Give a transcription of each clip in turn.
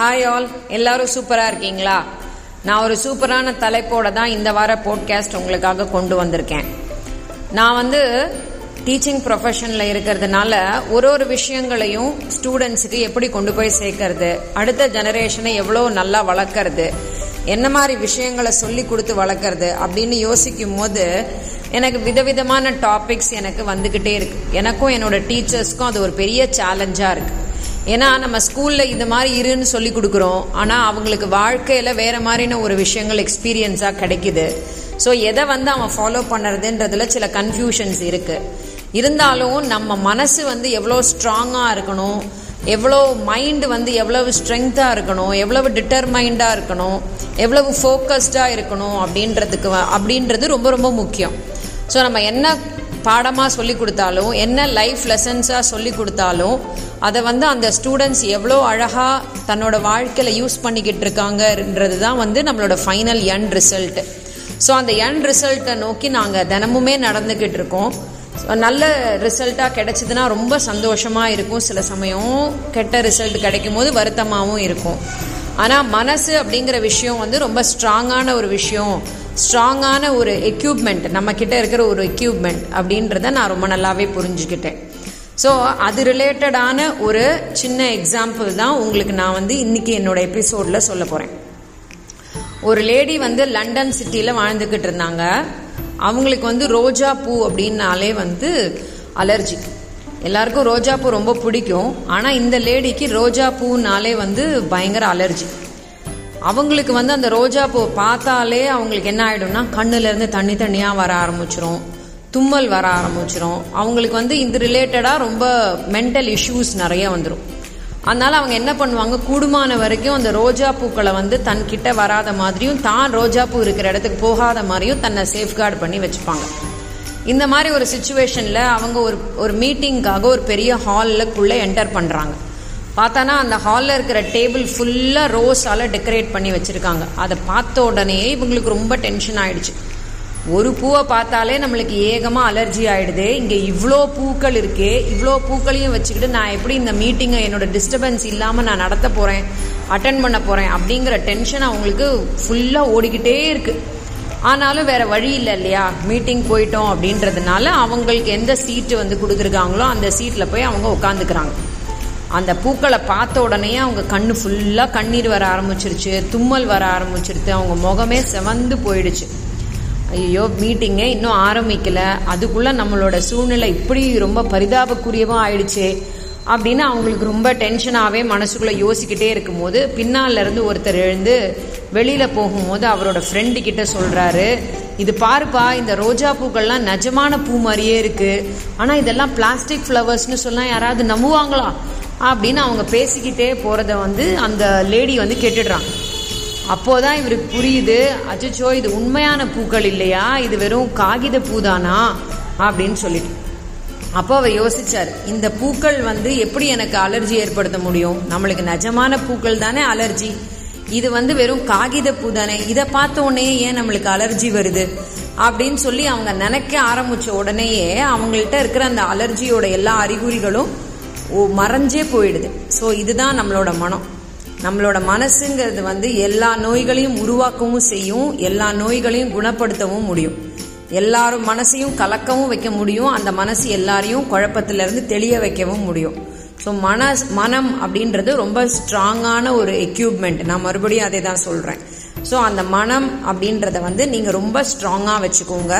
Hi all எல்லாரும் சூப்பரா இருக்கீங்களா? நான் ஒரு சூப்பரான தலைப்போட தான் இந்த வார போட்காஸ்ட் உங்களுக்காக கொண்டு வந்திருக்கேன். நான் வந்து டீச்சிங் ப்ரொஃபஷனில் இருக்கிறதுனால ஒரு ஒரு விஷயங்களையும் ஸ்டூடெண்ட்ஸுக்கு எப்படி கொண்டு போய் சேர்க்கறது அடுத்த ஜெனரேஷனை எவ்வளோ நல்லா வளர்க்கறது என்ன மாதிரி விஷயங்களை சொல்லி கொடுத்து வளர்க்கறது அப்படின்னு யோசிக்கும் போது எனக்கு விதவிதமான டாபிக்ஸ் எனக்கு வந்துக்கிட்டே இருக்கு. எனக்கும் என்னோட டீச்சர்ஸ்க்கும் அது ஒரு பெரிய சேலஞ்சாக இருக்குது ஏன்னா நம்ம ஸ்கூல்ல இந்த மாதிரி இருன்னு சொல்லி கொடுக்குறோம். ஆனா அவங்களுக்கு வாழ்க்கையில வேற மாதிரின ஒரு விஷயங்கள் எக்ஸ்பீரியன்ஸா கிடைக்குது. ஸோ எதை வந்து அவன் ஃபாலோ பண்ணுறதுன்றதுல சில கன்ஃபியூஷன்ஸ் இருக்கு. இருந்தாலும் நம்ம மனசு வந்து எவ்வளோ ஸ்ட்ராங்காக இருக்கணும் எவ்வளோ மைண்டு வந்து எவ்வளவு ஸ்ட்ரென்த்தாக இருக்கணும் எவ்வளவு டிட்டர்மைண்டாக இருக்கணும் எவ்வளவு ஃபோக்கஸ்டாக இருக்கணும் அப்படின்றதுக்கு வ- அப்படின்றது ரொம்ப ரொம்ப முக்கியம். ஸோ நம்ம என்ன பாடமாக சொல்லி கொடுத்தாலும் என்ன லைஃப் லெசன்ஸாக சொல்லி கொடுத்தாலும் அதை வந்து அந்த ஸ்டூடெண்ட்ஸ் எவ்வளோ அழகாக தன்னோட வாழ்க்கையில் யூஸ் பண்ணிக்கிட்டு இருக்காங்கன்றது தான் வந்து நம்மளோட ஃபைனல் என் ரிசல்ட் ஸோ அந்த எண் ரிசல்ட்டை நோக்கி நாங்கள் தினமுமே நடந்துக்கிட்டு இருக்கோம். நல்ல ரிசல்ட்டாக கிடைச்சதுன்னா ரொம்ப சந்தோஷமாக இருக்கும். சில சமயம் கெட்ட ரிசல்ட் கிடைக்கும் போது வருத்தமாகவும் இருக்கும். ஆனால் மனசு அப்படிங்கிற விஷயம் வந்து ரொம்ப ஸ்ட்ராங்கான ஒரு விஷயம். ஸ்ட்ராங்கான ஒரு எக்யூப்மெண்ட் நம்ம கிட்ட இருக்கிற ஒரு எக்யூப்மெண்ட் அப்படின்றத நான் ரொம்ப நல்லாவே புரிஞ்சுக்கிட்டேன். ஸோ அது ரிலேட்டடான ஒரு சின்ன எக்ஸாம்பிள் தான் உங்களுக்கு நான் வந்து இன்னைக்கு என்னோட எபிசோடில் சொல்ல போகிறேன் ஒரு லேடி வந்து லண்டன் சிட்டியில் வாழ்ந்துக்கிட்டு இருந்தாங்க. அவங்களுக்கு வந்து ரோஜா பூ அப்படின்னாலே வந்து அலர்ஜி எல்லாருக்கும் ரோஜா பூ ரொம்ப பிடிக்கும். ஆனால் இந்த லேடிக்கு ரோஜா பூனாலே வந்து பயங்கர அலர்ஜி அவங்களுக்கு வந்து அந்த ரோஜா பூ பார்த்தாலே அவங்களுக்கு என்ன ஆயிடும்னா கண்ணுல இருந்து தண்ணி தண்ணியா வர ஆரம்பிச்சிரும். தும்மல் வர ஆரம்பிச்சிரும். அவங்களுக்கு வந்து இது ரிலேட்டடா ரொம்ப மென்டல் இஷ்யூஸ் நிறைய வந்துடும் அதனால அவங்க என்ன பண்ணுவாங்க கூடுமான வரைக்கும் அந்த ரோஜா பூக்களை வந்து தன்கிட்ட வராத மாதிரியும் தான் ரோஜா பூ இருக்கிற இடத்துக்கு போகாத மாதிரியும் தன்னை சேஃப்கார்டு பண்ணி வச்சுப்பாங்க. இந்த மாதிரி ஒரு சுச்சுவேஷன்ல அவங்க ஒரு ஒரு மீட்டிங்காக ஒரு பெரிய ஹாலுக்குள்ளே என்டர் பண்றாங்க. பார்த்தானா அந்த ஹாலில் இருக்கிற டேபிள் ஃபுல்லாக ரோஸால் டெக்கரேட் பண்ணி வச்சுருக்காங்க. அதை பார்த்த உடனே இவங்களுக்கு ரொம்ப டென்ஷன் ஆயிடுச்சு. ஒரு பூவை பார்த்தாலே நம்மளுக்கு ஏகமாக அலர்ஜி ஆயிடுது. இங்கே இவ்வளோ பூக்கள் இருக்கே இவ்வளோ பூக்களையும் வச்சுக்கிட்டு நான் எப்படி இந்த மீட்டிங்கை என்னோட டிஸ்டர்பன்ஸ் இல்லாமல் நான் நடத்த போகிறேன் அட்டன் பண்ண போகிறேன் அப்படிங்கிற டென்ஷன் அவங்களுக்கு ஃபுல்லாக ஓடிக்கிட்டே இருக்குது ஆனாலும் வேற வழி இல்லை இல்லையா? மீட்டிங் போயிட்டோம் அப்படின்றதுனால அவங்களுக்கு எந்த சீட்டு வந்து கொடுத்துருக்காங்களோ அந்த சீட்டில் போய் அவங்க உட்காந்துக்கிறாங்க அந்த பூக்களை பார்த்த உடனே அவங்க கண்ணு ஃபுல்லா கண்ணீர் வர ஆரம்பிச்சிருச்சு தும்மல் வர ஆரம்பிச்சிருச்சு அவங்க முகமே செவந்து போயிடுச்சு. ஐயோ மீட்டிங்கே இன்னும் ஆரம்பிக்கல அதுக்குள்ள நம்மளோட சூழ்நிலை இப்படி ரொம்ப பரிதாபக்குரியவா ஆயிடுச்சே அப்படின்னு அவங்களுக்கு ரொம்ப டென்ஷனாகவே மனசுக்குள்ளே யோசிக்கிட்டே இருக்கும்போது பின்னால இருந்து ஒருத்தர் எழுந்து வெளியில் போகும்போது அவரோட ஃப்ரெண்டு கிட்ட சொல்கிறாரு இது பாருப்பா இந்த ரோஜா பூக்கள்லாம் நிஜமான பூ மாதிரியே இருக்குது ஆனால் இதெல்லாம் பிளாஸ்டிக் ஃப்ளவர்ஸ்னு சொன்னால் யாராவது நம்புவாங்களா? அப்படின்னு அவங்க பேசிக்கிட்டே போகிறத வந்து அந்த லேடி வந்து கேட்டுடுறாங்க அப்போதான் இவருக்கு புரியுது அச்சச்சோ இது உண்மையான பூக்கள் இல்லையா? இது வெறும் காகித பூதானா? அப்படின்னு சொல்லிட்டு. அப்போ அவர் யோசிச்சார் இந்த பூக்கள் வந்து எப்படி எனக்கு அலர்ஜி ஏற்படுத்த முடியும்? நம்மளுக்கு நிஜமான பூக்கள் தானே அலர்ஜி இது வந்து வெறும் காகித பூ தானே. இதை பார்த்த உடனே ஏன் நம்மளுக்கு அலர்ஜி வருது? அப்படின்னு சொல்லி அவங்க நினைக்க ஆரம்பிச்ச உடனேயே அவங்கள்ட்ட இருக்கிற அந்த அலர்ஜியோட எல்லா அறிகுறிகளும் ஓ மறைஞ்சே போயிடுது. ஸோ இதுதான் நம்மளோட மனம். நம்மளோட மனசுங்கிறது வந்து எல்லா நோய்களையும் உருவாக்கவும் செய்யும் எல்லா நோய்களையும் குணப்படுத்தவும் முடியும். எல்லாரும் மனசையும் கலக்கவும் வைக்க முடியும் அந்த மனசு எல்லாரையும் குழப்பத்திலிருந்து தெளிய வைக்கவும் முடியும். ஸோ மன மனம் அப்படின்றது ரொம்ப ஸ்ட்ராங்கான ஒரு எக்யூப்மெண்ட் நான் மறுபடியும் அதை தான் சொல்கிறேன் ஸோ அந்த மனம் அப்படின்றத வந்து நீங்கள் ரொம்ப ஸ்ட்ராங்காக வச்சுக்கோங்க.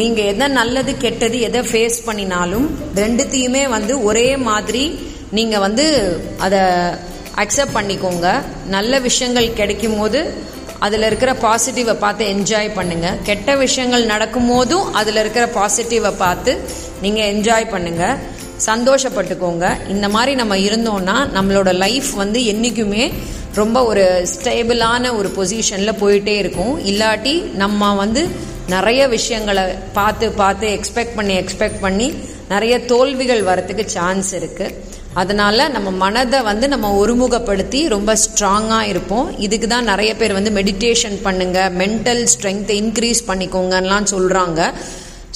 நீங்க எதை நல்லது கெட்டது எதை ஃபேஸ் பண்ணினாலும் ரெண்டுத்தையுமே வந்து ஒரே மாதிரி நீங்க வந்து அதை அக்செப்ட் பண்ணிக்கோங்க. நல்ல விஷயங்கள் கிடைக்கும் போது அதில் இருக்கிற பாசிட்டிவை பார்த்து என்ஜாய் பண்ணுங்க. கெட்ட விஷயங்கள் நடக்கும் போதும் அதில் இருக்கிற பாசிட்டிவை பார்த்து நீங்கள் என்ஜாய் பண்ணுங்க. சந்தோஷப்பட்டுக்கோங்க. இந்த மாதிரி நம்ம இருந்தோம்னா நம்மளோட லைஃப் வந்து என்றைக்குமே ரொம்ப ஒரு ஸ்டேபிளான ஒரு பொசிஷனில் போயிட்டே இருக்கும். இல்லாட்டி நம்ம வந்து நிறைய விஷயங்களை பார்த்து பார்த்து எக்ஸ்பெக்ட் பண்ணி எக்ஸ்பெக்ட் பண்ணி நிறைய தோல்விகள் வரத்துக்கு சான்ஸ் இருக்கு. அதனால நம்ம மனதை வந்து நம்ம ஒருமுகப்படுத்தி ரொம்ப ஸ்ட்ராங்காக இருப்போம். இதுக்கு தான் நிறைய பேர் வந்து மெடிடேஷன் பண்ணுங்க மென்டல் ஸ்ட்ரென்த்தை இன்க்ரீஸ் பண்ணிக்கோங்கலாம் சொல்றாங்க.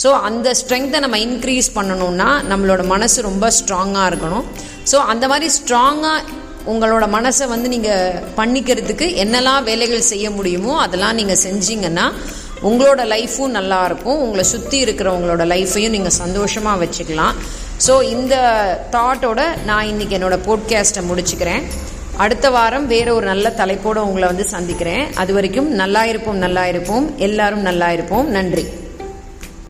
ஸோ அந்த ஸ்ட்ரென்த்தை நம்ம இன்க்ரீஸ் பண்ணணும்னா நம்மளோட மனசு ரொம்ப ஸ்ட்ராங்காக இருக்கணும். ஸோ அந்த மாதிரி ஸ்ட்ராங்காக உங்களோட மனசை வந்து நீங்கள் பண்ணிக்கிறதுக்கு என்னெல்லாம் வேலைகள் செய்ய முடியுமோ அதெல்லாம் நீங்கள் செஞ்சீங்கன்னா உங்களோட லைஃப்பும் நல்லா இருக்கும். உங்களை சுற்றி இருக்கிறவங்களோட லைஃப்பையும் நீங்கள் சந்தோஷமாக வச்சுக்கலாம். ஸோ இந்த தாட்டோட நான் இன்னைக்கு என்னோட போட்காஸ்ட்டை முடிச்சுக்கிறேன். அடுத்த வாரம் வேற ஒரு நல்ல தலைப்போடு உங்களை வந்து சந்திக்கிறேன். அது வரைக்கும் நல்லா இருப்போம் நல்லா இருப்போம். எல்லாரும் நல்லா இருப்போம். நன்றி.